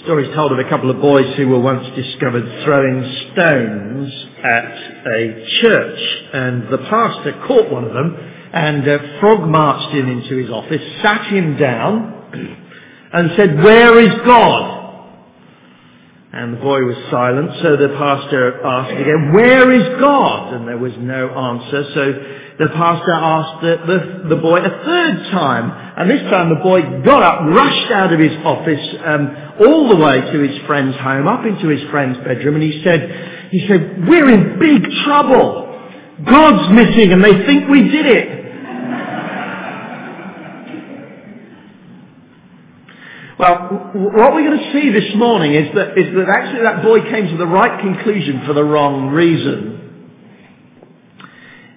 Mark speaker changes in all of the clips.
Speaker 1: Stories told of a couple of boys who were once discovered throwing stones at a church, and the pastor caught one of them and uh, frog marched him into his office, sat him down, and said, "Where is God?" And the boy was silent, so the pastor asked again, Where is God? And there was no answer, so the pastor asked the, the, the boy a third time. And this time the boy got up, rushed out of his office, um, all the way to his friend's home, up into his friend's bedroom, and he said, he said, We're in big trouble. God's missing and they think we did it. Well, what we're going to see this morning is that, is that actually that boy came to the right conclusion for the wrong reason.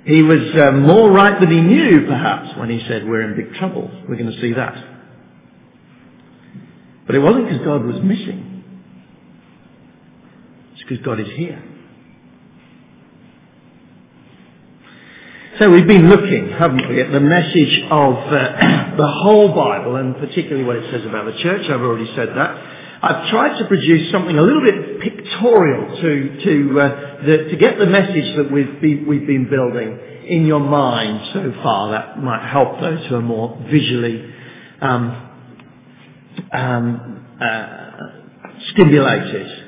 Speaker 1: He was uh, more right than he knew, perhaps, when he said, we're in big trouble. We're going to see that. But it wasn't because God was missing. It's because God is here. So we've been looking, haven't we, at the message of uh, the whole Bible and particularly what it says about the church. I've already said that. I've tried to produce something a little bit pictorial to to uh, the, to get the message that we've been, we've been building in your mind so far. That might help those who are more visually um, um, uh, stimulated.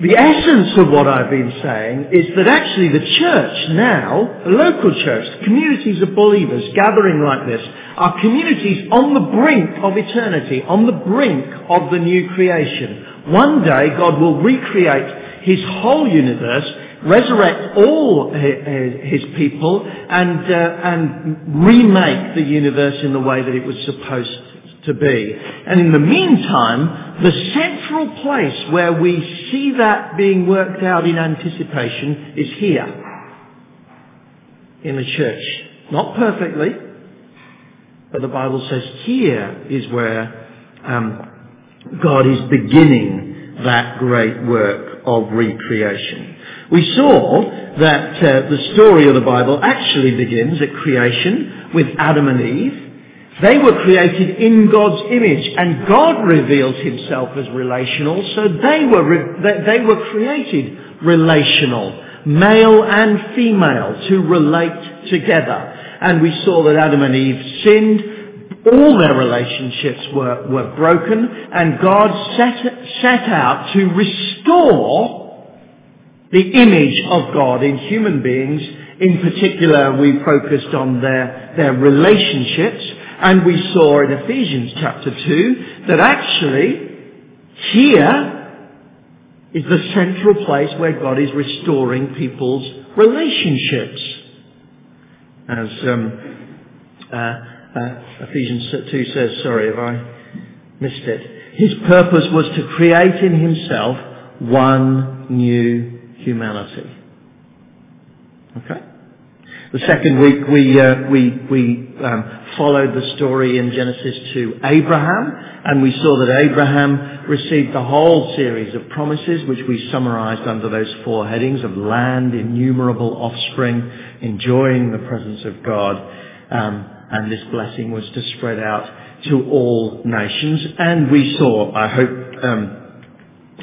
Speaker 1: The essence of what I've been saying is that actually the church now, the local church, communities of believers gathering like this, are communities on the brink of eternity, on the brink of the new creation. One day God will recreate His whole universe, resurrect all His people, and, uh, and remake the universe in the way that it was supposed to be. And in the meantime, the central place where we see that being worked out in anticipation is here. In the church. Not perfectly, but the Bible says here is where um, God is beginning that great work of recreation. We saw that uh, the story of the Bible actually begins at creation with Adam and Eve. They were created in God's image and God reveals himself as relational, so they were, re- they were created relational, male and female, to relate together. And we saw that Adam and Eve sinned, all their relationships were, were broken, and God set, set out to restore the image of God in human beings. In particular, we focused on their, their relationships and we saw in Ephesians chapter 2 that actually here is the central place where God is restoring people's relationships. As um, uh, uh, Ephesians 2 says, sorry if I missed it. His purpose was to create in himself one new humanity. Okay? The second week we, uh, we, we um, followed the story in Genesis to Abraham and we saw that Abraham received the whole series of promises which we summarized under those four headings of land, innumerable offspring, enjoying the presence of God, um, and this blessing was to spread out to all nations. And we saw, I hope, um,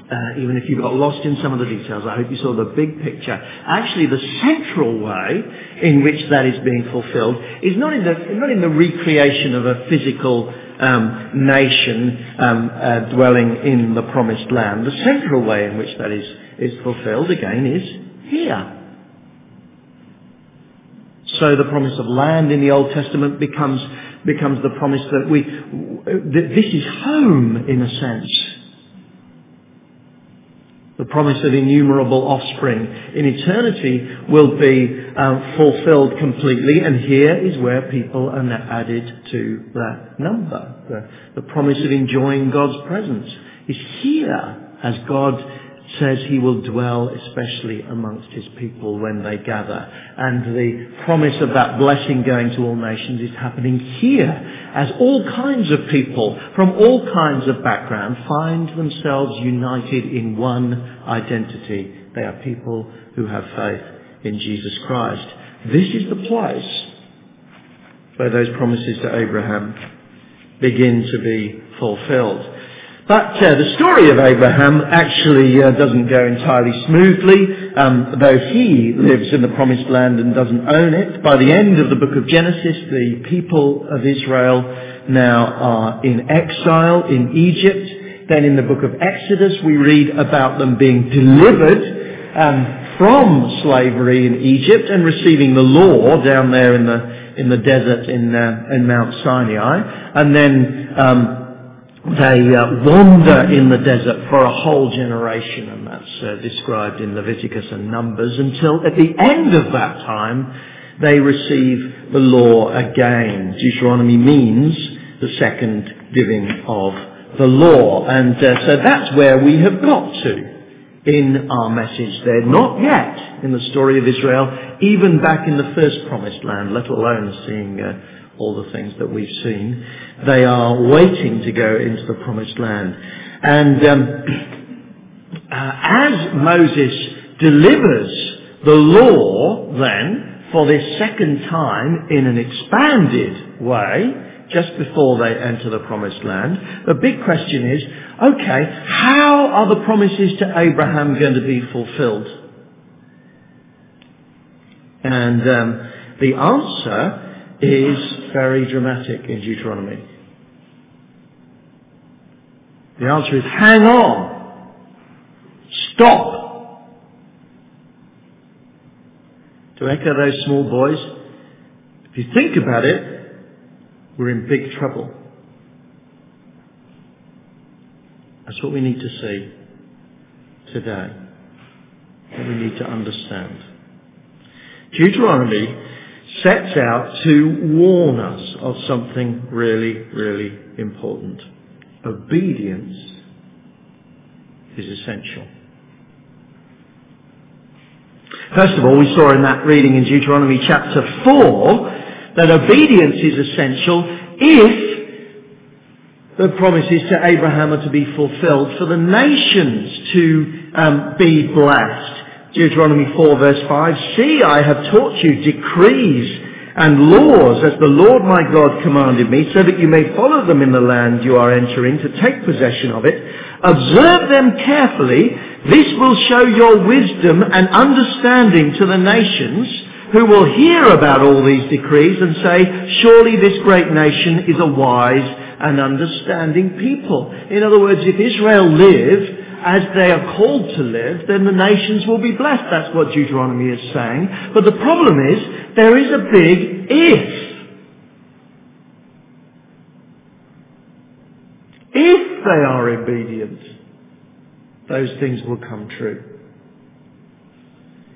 Speaker 1: uh, even if you got lost in some of the details, I hope you saw the big picture. Actually, the central way in which that is being fulfilled is not in the, not in the recreation of a physical um, nation um, uh, dwelling in the promised land. The central way in which that is, is fulfilled, again, is here. So the promise of land in the Old Testament becomes, becomes the promise that we, that this is home in a sense the promise of innumerable offspring in eternity will be um, fulfilled completely, and here is where people are added to that number. The, the promise of enjoying God's presence is here as God says he will dwell especially amongst his people when they gather. And the promise of that blessing going to all nations is happening here as all kinds of people from all kinds of background find themselves united in one identity. They are people who have faith in Jesus Christ. This is the place where those promises to Abraham begin to be fulfilled. But uh, the story of Abraham actually uh, doesn't go entirely smoothly, um, though he lives in the promised land and doesn't own it. By the end of the book of Genesis, the people of Israel now are in exile in Egypt. Then in the book of Exodus, we read about them being delivered um, from slavery in Egypt and receiving the law down there in the in the desert in uh, in Mount Sinai, and then. Um, they uh, wander in the desert for a whole generation, and that's uh, described in Leviticus and Numbers, until at the end of that time they receive the law again. Deuteronomy means the second giving of the law, and uh, so that's where we have got to in our message there. Not yet in the story of Israel, even back in the first promised land, let alone seeing uh, all the things that we've seen. They are waiting to go into the promised land. And um, uh, as Moses delivers the law then for this second time in an expanded way, just before they enter the promised land, the big question is, okay, how are the promises to Abraham going to be fulfilled? And um, the answer is very dramatic in Deuteronomy. The answer is hang on. Stop. To echo those small boys, if you think about it, we're in big trouble. That's what we need to see today. What we need to understand. Deuteronomy sets out to warn us of something really, really important. Obedience is essential. First of all, we saw in that reading in Deuteronomy chapter 4 that obedience is essential if the promises to Abraham are to be fulfilled, for the nations to um, be blessed. Deuteronomy 4 verse 5, See, I have taught you decrees and laws as the Lord my God commanded me, so that you may follow them in the land you are entering to take possession of it. Observe them carefully. This will show your wisdom and understanding to the nations who will hear about all these decrees and say, surely this great nation is a wise and understanding people. In other words, if Israel live as they are called to live, then the nations will be blessed. That's what Deuteronomy is saying. But the problem is, there is a big if. If they are obedient, those things will come true.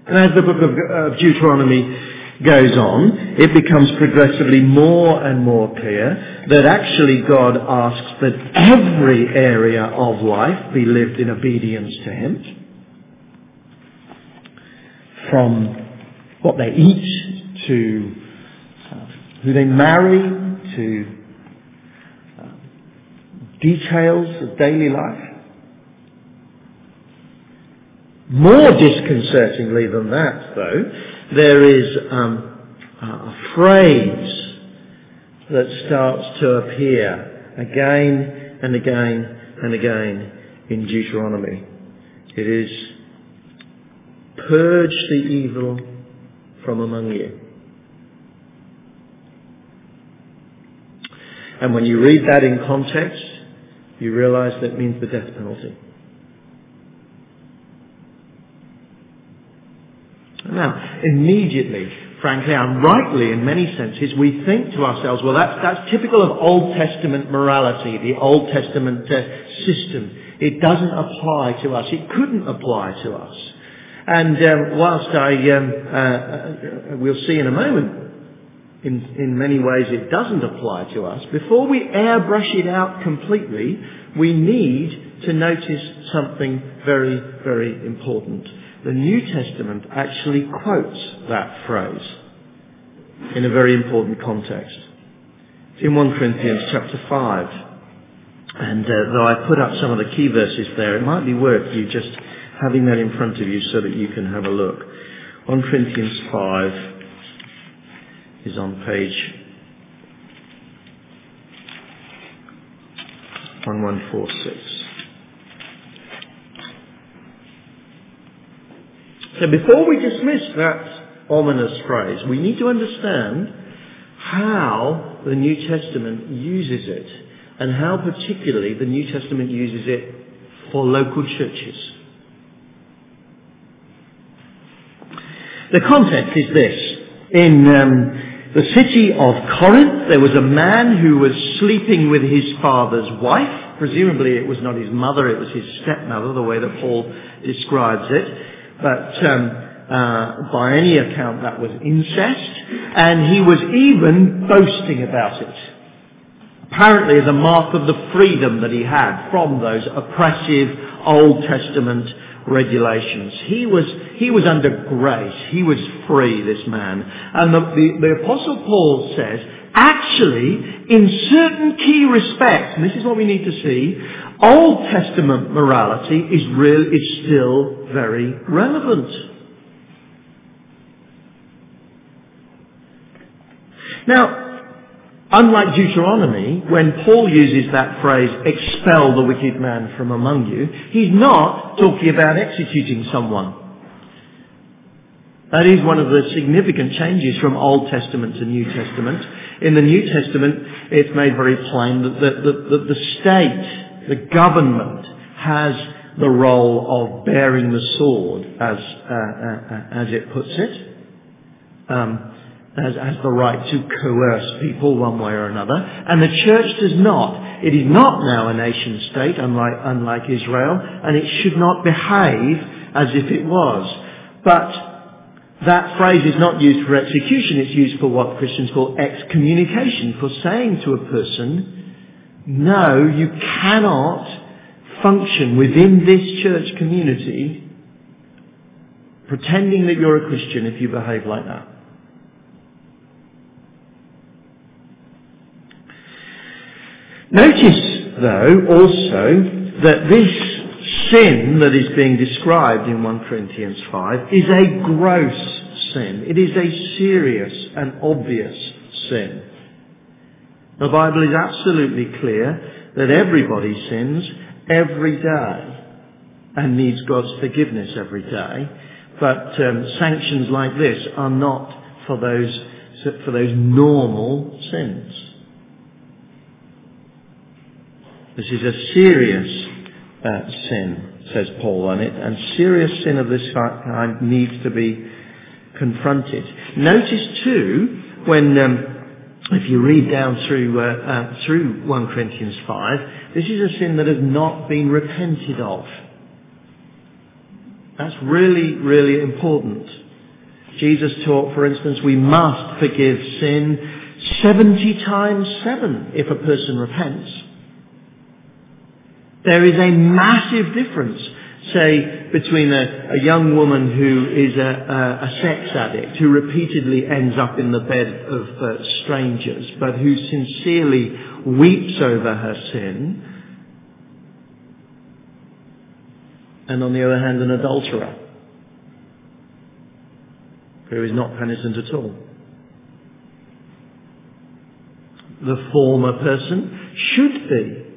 Speaker 1: And as the book of Deuteronomy goes on, it becomes progressively more and more clear that actually God asks that every area of life be lived in obedience to Him. From what they eat to uh, who they marry to uh, details of daily life. More disconcertingly than that, though, there is um, a phrase that starts to appear again and again and again in Deuteronomy. It is, purge the evil from among you. And when you read that in context, you realize that means the death penalty. Now, immediately, frankly, and rightly in many senses, we think to ourselves, well, that's, that's typical of Old Testament morality, the Old Testament uh, system. It doesn't apply to us. It couldn't apply to us. And um, whilst I, um, uh, uh, we'll see in a moment, in, in many ways it doesn't apply to us, before we airbrush it out completely, we need to notice something very, very important the New Testament actually quotes that phrase in a very important context. It's in 1 Corinthians chapter 5. And uh, though I put up some of the key verses there, it might be worth you just having that in front of you so that you can have a look. 1 Corinthians 5 is on page 1146. So before we dismiss that ominous phrase, we need to understand how the New Testament uses it and how particularly the New Testament uses it for local churches. The context is this. In um, the city of Corinth, there was a man who was sleeping with his father's wife. Presumably it was not his mother, it was his stepmother, the way that Paul describes it. But um, uh, by any account that was incest. And he was even boasting about it. Apparently as a mark of the freedom that he had from those oppressive Old Testament regulations. He was, he was under grace. He was free, this man. And the, the, the Apostle Paul says, actually, in certain key respects, and this is what we need to see, Old Testament morality is real, is still very relevant. Now, Unlike Deuteronomy, when Paul uses that phrase, expel the wicked man from among you, he's not talking about executing someone. That is one of the significant changes from Old Testament to New Testament. In the New Testament, it's made very plain that the, the, the state, the government, has the role of bearing the sword, as, uh, uh, as it puts it. Um, has, has the right to coerce people one way or another, and the church does not. It is not now a nation state, unlike, unlike Israel, and it should not behave as if it was. But that phrase is not used for execution, it's used for what Christians call excommunication, for saying to a person, no, you cannot function within this church community pretending that you're a Christian if you behave like that. Notice, though, also that this sin that is being described in 1 Corinthians 5 is a gross sin. It is a serious and obvious sin. The Bible is absolutely clear that everybody sins every day and needs God's forgiveness every day. But um, sanctions like this are not for those for those normal sins. This is a serious uh, sin, says Paul on it, and serious sin of this kind needs to be confronted. Notice too, when um, if you read down through uh, uh, through 1 Corinthians 5, this is a sin that has not been repented of. That's really, really important. Jesus taught, for instance, we must forgive sin 70 times 7 if a person repents. There is a massive difference, say, between a, a young woman who is a, a, a, sex addict, who repeatedly ends up in the bed of uh, strangers, but who sincerely weeps over her sin, and on the other hand, an adulterer who is not penitent at all. The former person should be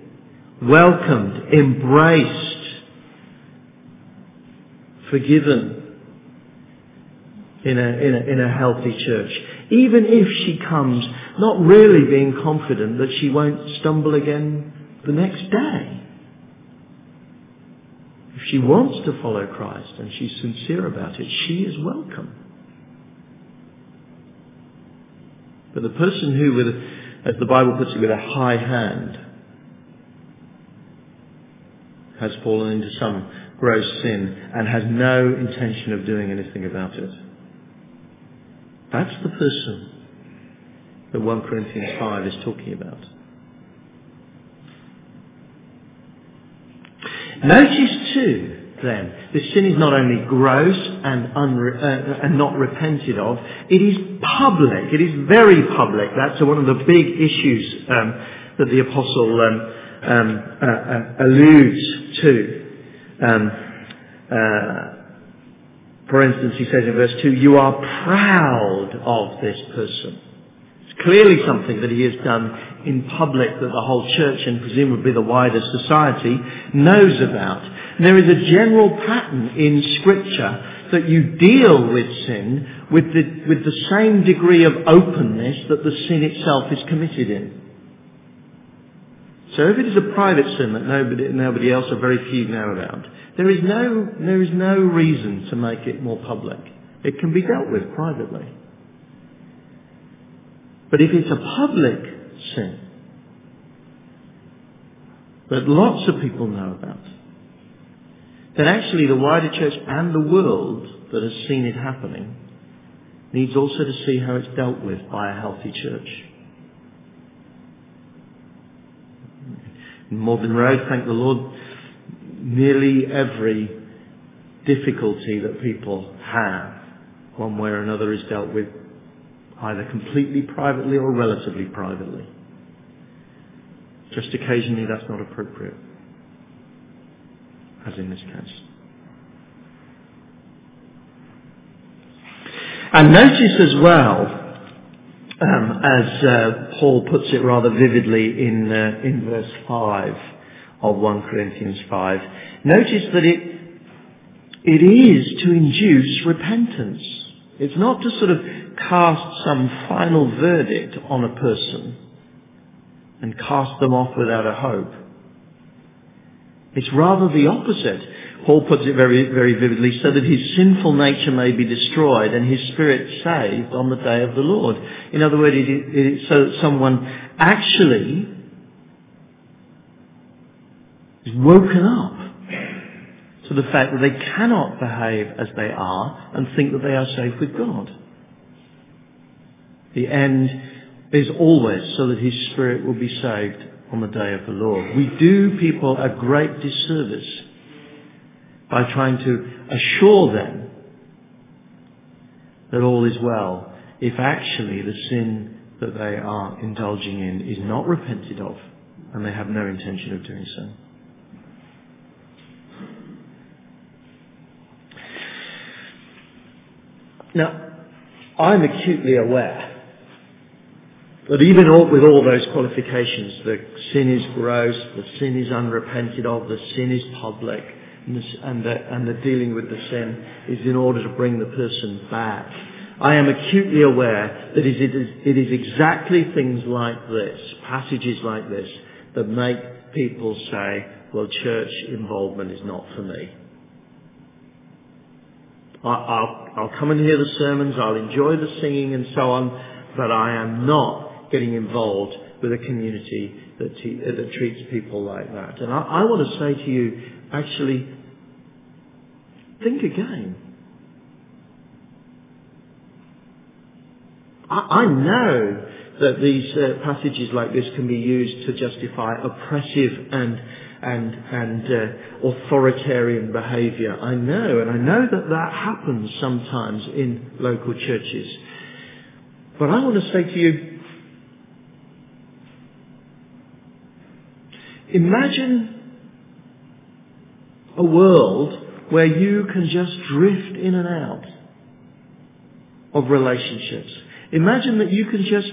Speaker 1: welcomed, embraced, forgiven in a, in a, in a healthy church. Even if she comes not really being confident that she won't stumble again the next day. If she wants to follow Christ and she's sincere about it, she is welcome. But the person who, with, as the Bible puts it, with a high hand, has fallen into some gross sin and has no intention of doing anything about it. That's the person that 1 Corinthians 5 is talking about. Notice too, then, this sin is not only gross and, unre- uh, and not repented of, it is public. It is very public. That's one of the big issues um, that the apostle um, alludes to. Um, uh, for instance, he says in verse 2, you are proud of this person. It's clearly something that he has done in public that the whole church and presumably the wider society knows about. And there is a general pattern in scripture that you deal with sin with the, with the same degree of openness that the sin itself is committed in. So if it is a private sin that nobody, nobody else or very few know about, there is no, there is no reason to make it more public. It can be dealt with privately. But if it's a public sin that lots of people know about, then actually the wider church and the world that has seen it happening needs also to see how it's dealt with by a healthy church. Magdalen Road, thank the Lord, nearly every difficulty that people have, one way or another, is dealt with either completely privately or relatively privately. Just occasionally that's not appropriate, as in this case. And notice as well, as uh, Paul puts it rather vividly in, uh, in verse 5 of 1 Corinthians 5, notice that it, it is to induce repentance. It's not to sort of cast some final verdict on a person and cast them off without a hope. It's rather the opposite. Paul puts it very, very vividly, so that his sinful nature may be destroyed and his spirit saved on the day of the Lord. In other words, it is so that someone actually is woken up to the fact that they cannot behave as they are and think that they are safe with God. The end is always so that his spirit will be saved on the day of the Lord. We do people a great disservice by trying to assure them that all is well if actually the sin that they are indulging in is not repented of and they have no intention of doing so. Now, I'm acutely aware that even all, with all those qualifications, the sin is gross, the sin is unrepented of, the sin is public, and the, and, the, and the dealing with the sin is in order to bring the person back. I am acutely aware that it is, it is exactly things like this, passages like this, that make people say, well, church involvement is not for me. I'll, I'll come and hear the sermons, I'll enjoy the singing and so on, but I am not getting involved with a community that, te- that treats people like that. And I, I want to say to you, actually, think again. I, know that these uh, passages like this can be used to justify oppressive and and and uh, authoritarian behaviour. I know, and I know that that happens sometimes in local churches. But I want to say to you, imagine a world where you can just drift in and out of relationships. Imagine that you can just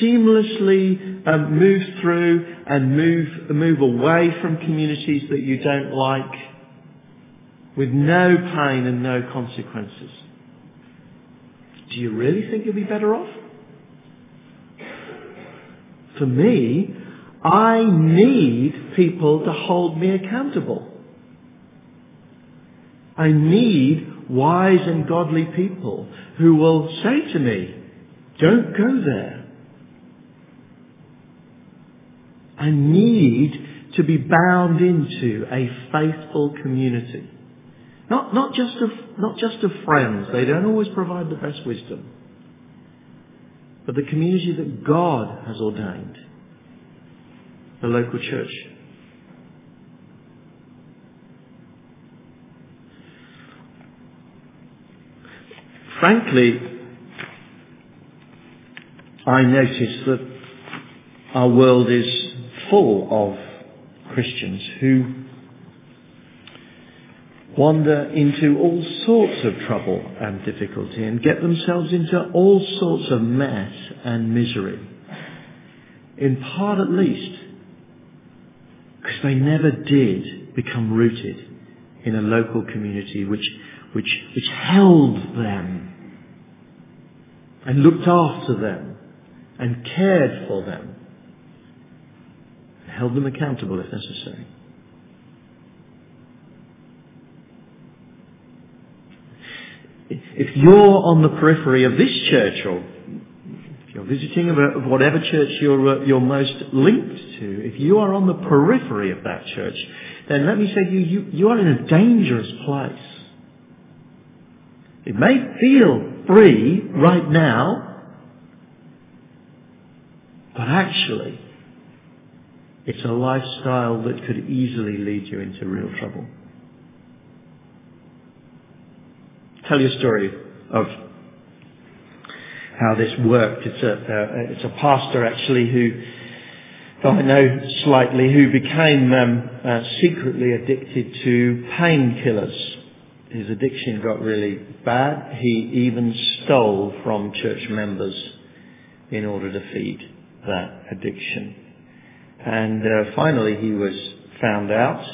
Speaker 1: seamlessly um, move through and move, move away from communities that you don't like with no pain and no consequences. Do you really think you'll be better off? For me, I need people to hold me accountable. I need wise and godly people who will say to me, don't go there. I need to be bound into a faithful community. Not, not, just of, not just of friends. They don't always provide the best wisdom. But the community that God has ordained. The local church. Frankly, I notice that our world is full of Christians who wander into all sorts of trouble and difficulty and get themselves into all sorts of mess and misery. In part at least, because they never did become rooted in a local community which, which, which held them and looked after them and cared for them, and held them accountable if necessary. If you're on the periphery of this church or you're visiting whatever church you're, uh, you're most linked to, if you are on the periphery of that church, then let me say to you, you, you are in a dangerous place. It may feel free right now, but actually, it's a lifestyle that could easily lead you into real trouble. tell you a story of how this worked. It's a, uh, it's a pastor actually who I know slightly who became um, uh, secretly addicted to painkillers. His addiction got really bad. He even stole from church members in order to feed that addiction. And uh, finally he was found out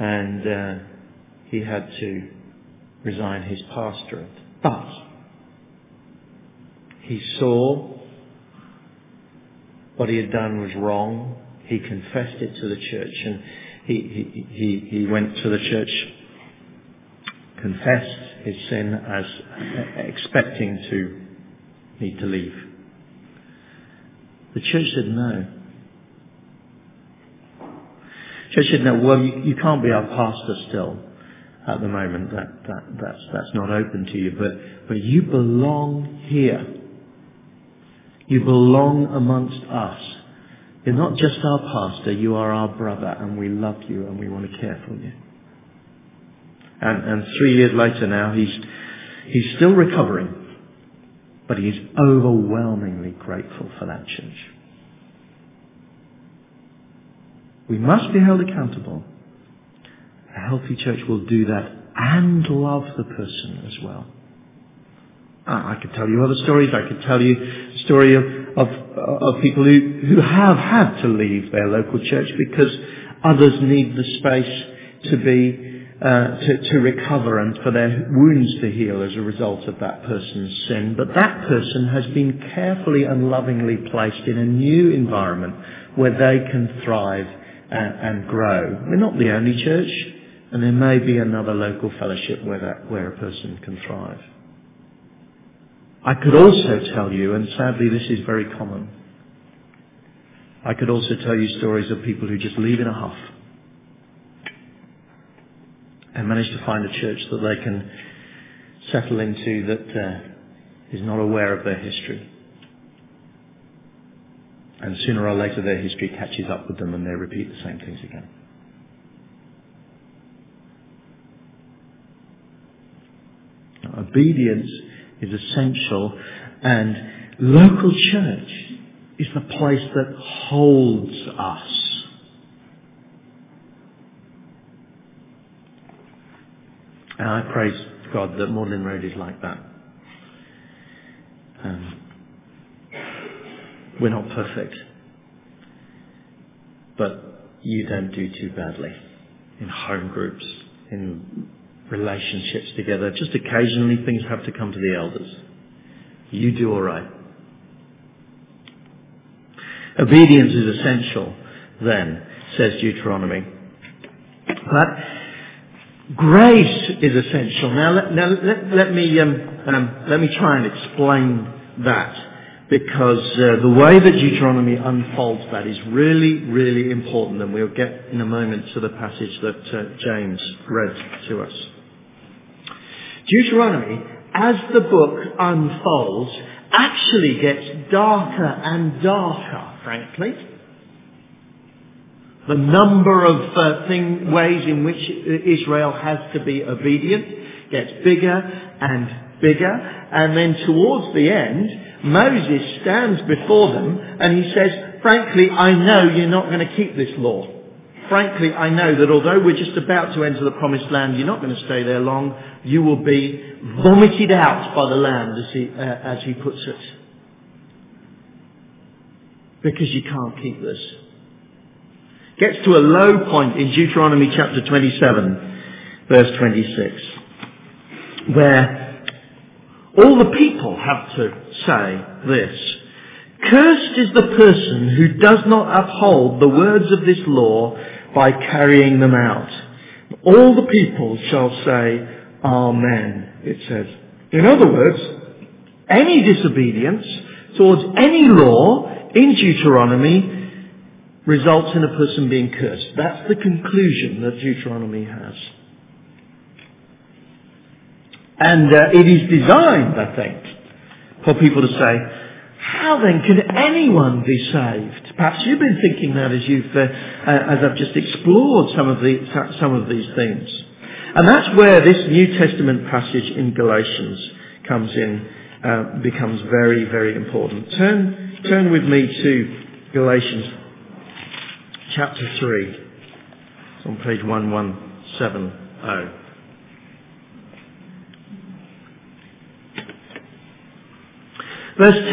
Speaker 1: and uh, he had to resign his pastorate. But he saw what he had done was wrong. He confessed it to the church and he, he, he, he went to the church, confessed his sin as expecting to need to leave. The church said no. Church said no, well you, you can't be our pastor still at the moment. That, that, that's, that's not open to you. But, but you belong here. You belong amongst us. You're not just our pastor, you are our brother and we love you and we want to care for you. And, and three years later now, he's, he's still recovering, but he's overwhelmingly grateful for that church. We must be held accountable a healthy church will do that and love the person as well. Ah, I could tell you other stories. I could tell you the story of, of, of people who, who have had to leave their local church because others need the space to be uh, to, to recover and for their wounds to heal as a result of that person's sin. But that person has been carefully and lovingly placed in a new environment where they can thrive and, and grow. We're not the only church. And there may be another local fellowship where, that, where a person can thrive. I could also tell you, and sadly this is very common, I could also tell you stories of people who just leave in a huff and manage to find a church that they can settle into that uh, is not aware of their history. And sooner or later their history catches up with them and they repeat the same things again. Obedience is essential and local church is the place that holds us. And I praise God that Magdalen Road is like that. Um, we're not perfect. But you don't do too badly in home groups, in relationships together. Just occasionally things have to come to the elders. You do alright. Obedience is essential then, says Deuteronomy. But grace is essential. Now let, now, let, let me, um, um, let me try and explain that because uh, the way that Deuteronomy unfolds that is really, really important and we'll get in a moment to the passage that uh, James read to us. Deuteronomy, as the book unfolds, actually gets darker and darker, frankly. The number of uh, thing, ways in which Israel has to be obedient gets bigger and bigger. And then towards the end, Moses stands before them and he says, frankly, I know you're not going to keep this law. frankly, I know that although we're just about to enter the promised land, you're not going to stay there long. You will be vomited out by the land, as he, uh, as he puts it. Because you can't keep this. Gets to a low point in Deuteronomy chapter 27, verse 26, where all the people have to say this. Cursed is the person who does not uphold the words of this law by carrying them out. All the people shall say, Amen, it says. In other words, any disobedience towards any law in Deuteronomy results in a person being cursed. That's the conclusion that Deuteronomy has. And uh, it is designed, I think, for people to say, how then can anyone be saved? Perhaps you've been thinking that as you've, uh, uh, as I've just explored some of the, some of these things. And that's where this New Testament passage in Galatians comes in, uh, becomes very, very important. Turn, turn with me to Galatians chapter 3. It's on page 1170. Verse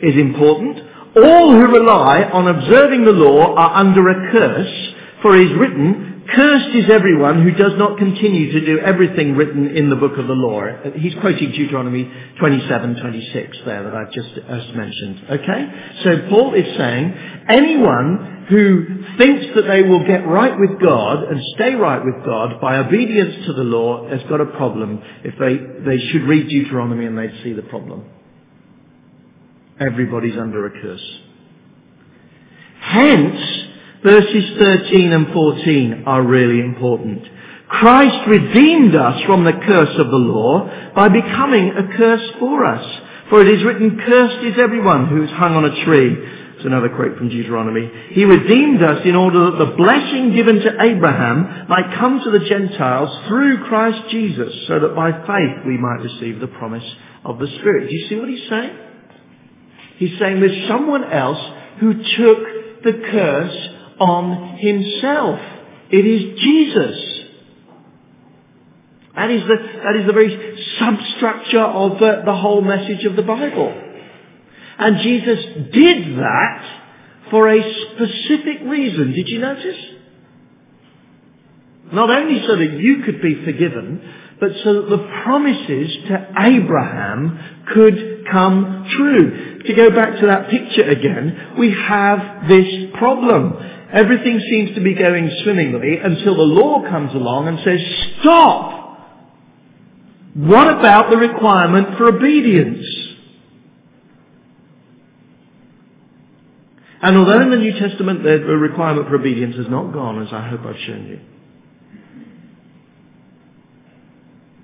Speaker 1: 10 is important. All who rely on observing the law are under a curse, for it is written, Cursed is everyone who does not continue to do everything written in the book of the law. He's quoting Deuteronomy 27, 26 there that I've just, just mentioned. Okay? So Paul is saying, anyone who thinks that they will get right with God and stay right with God by obedience to the law has got a problem if they, they should read Deuteronomy and they'd see the problem. Everybody's under a curse. Hence, verses 13 and 14 are really important. Christ redeemed us from the curse of the law by becoming a curse for us. For it is written, cursed is everyone who is hung on a tree. It's another quote from Deuteronomy. He redeemed us in order that the blessing given to Abraham might come to the Gentiles through Christ Jesus, so that by faith we might receive the promise of the Spirit. Do you see what he's saying? He's saying there's someone else who took the curse on himself. It is Jesus. That is the, that is the very substructure of the, the whole message of the Bible. And Jesus did that for a specific reason. Did you notice? Not only so that you could be forgiven, but so that the promises to Abraham could come true to go back to that picture again, we have this problem. Everything seems to be going swimmingly until the law comes along and says, stop! What about the requirement for obedience? And although in the New Testament the requirement for obedience has not gone, as I hope I've shown you,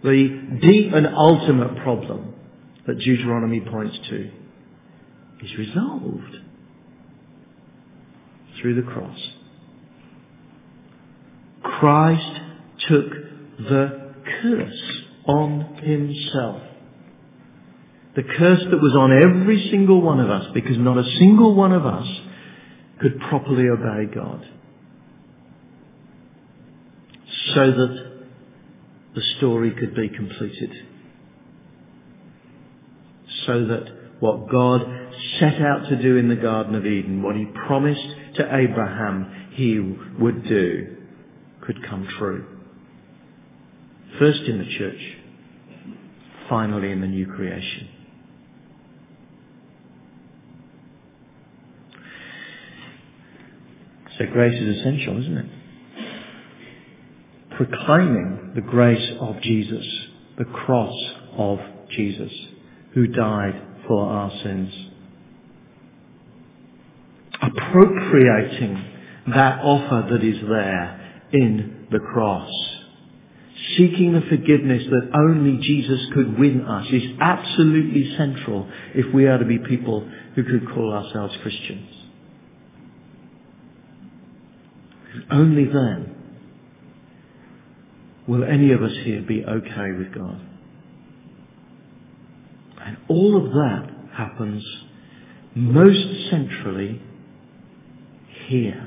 Speaker 1: the deep and ultimate problem that Deuteronomy points to is resolved through the cross. Christ took the curse on himself. The curse that was on every single one of us because not a single one of us could properly obey God. So that the story could be completed. So that what God set out to do in the Garden of Eden, what he promised to Abraham he would do, could come true. First in the church, finally in the new creation. So grace is essential, isn't it? Proclaiming the grace of Jesus, the cross of Jesus, who died for our sins appropriating that offer that is there in the cross. Seeking the forgiveness that only Jesus could win us is absolutely central if we are to be people who could call ourselves Christians. Only then will any of us here be okay with God. And all of that happens most centrally here.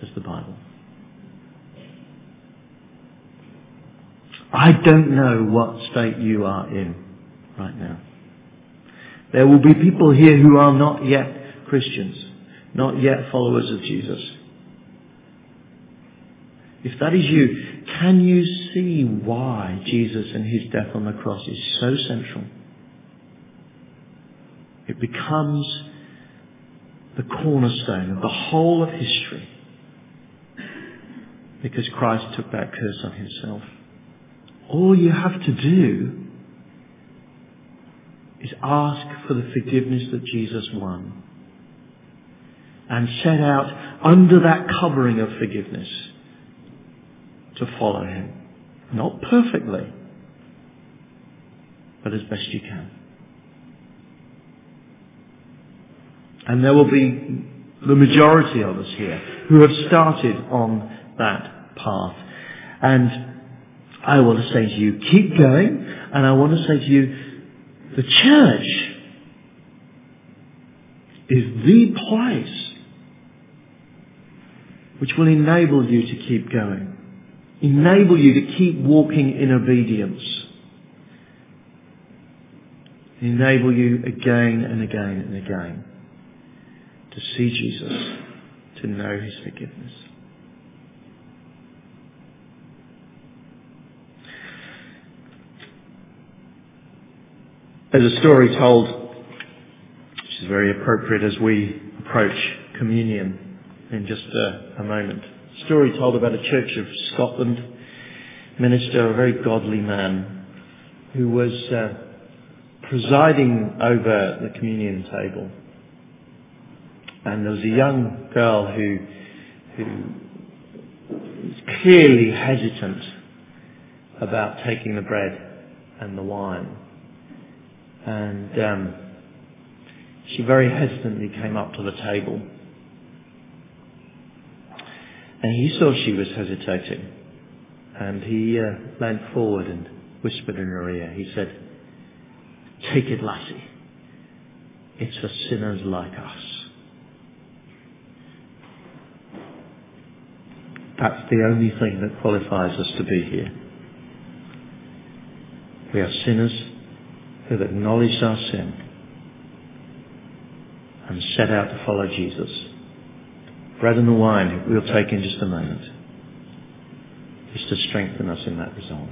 Speaker 1: says the Bible. I don't know what state you are in right now. There will be people here who are not yet Christians, not yet followers of Jesus. If that is you, can you see why Jesus and his death on the cross is so central? It becomes the cornerstone of the whole of history because Christ took that curse on himself. All you have to do is ask for the forgiveness that Jesus won and set out under that covering of forgiveness to follow him. Not perfectly, but as best you can. And there will be the majority of us here who have started on that path. And I want to say to you, keep going. And I want to say to you, the church is the place which will enable you to keep going. Enable you to keep walking in obedience. Enable you again and again and again to see Jesus, to know his forgiveness. There's a story told, which is very appropriate as we approach communion in just a, a moment. Story told about a church of Scotland minister, a very godly man, who was uh, presiding over the communion table. And there was a young girl who, who was clearly hesitant about taking the bread and the wine. And um, she very hesitantly came up to the table. And he saw she was hesitating. And he uh, leant forward and whispered in her ear. He said, Take it, lassie. It's for sinners like us. That's the only thing that qualifies us to be here. We are sinners who have acknowledged our sin and set out to follow Jesus. Bread and the wine we'll take in just a moment is to strengthen us in that resolve.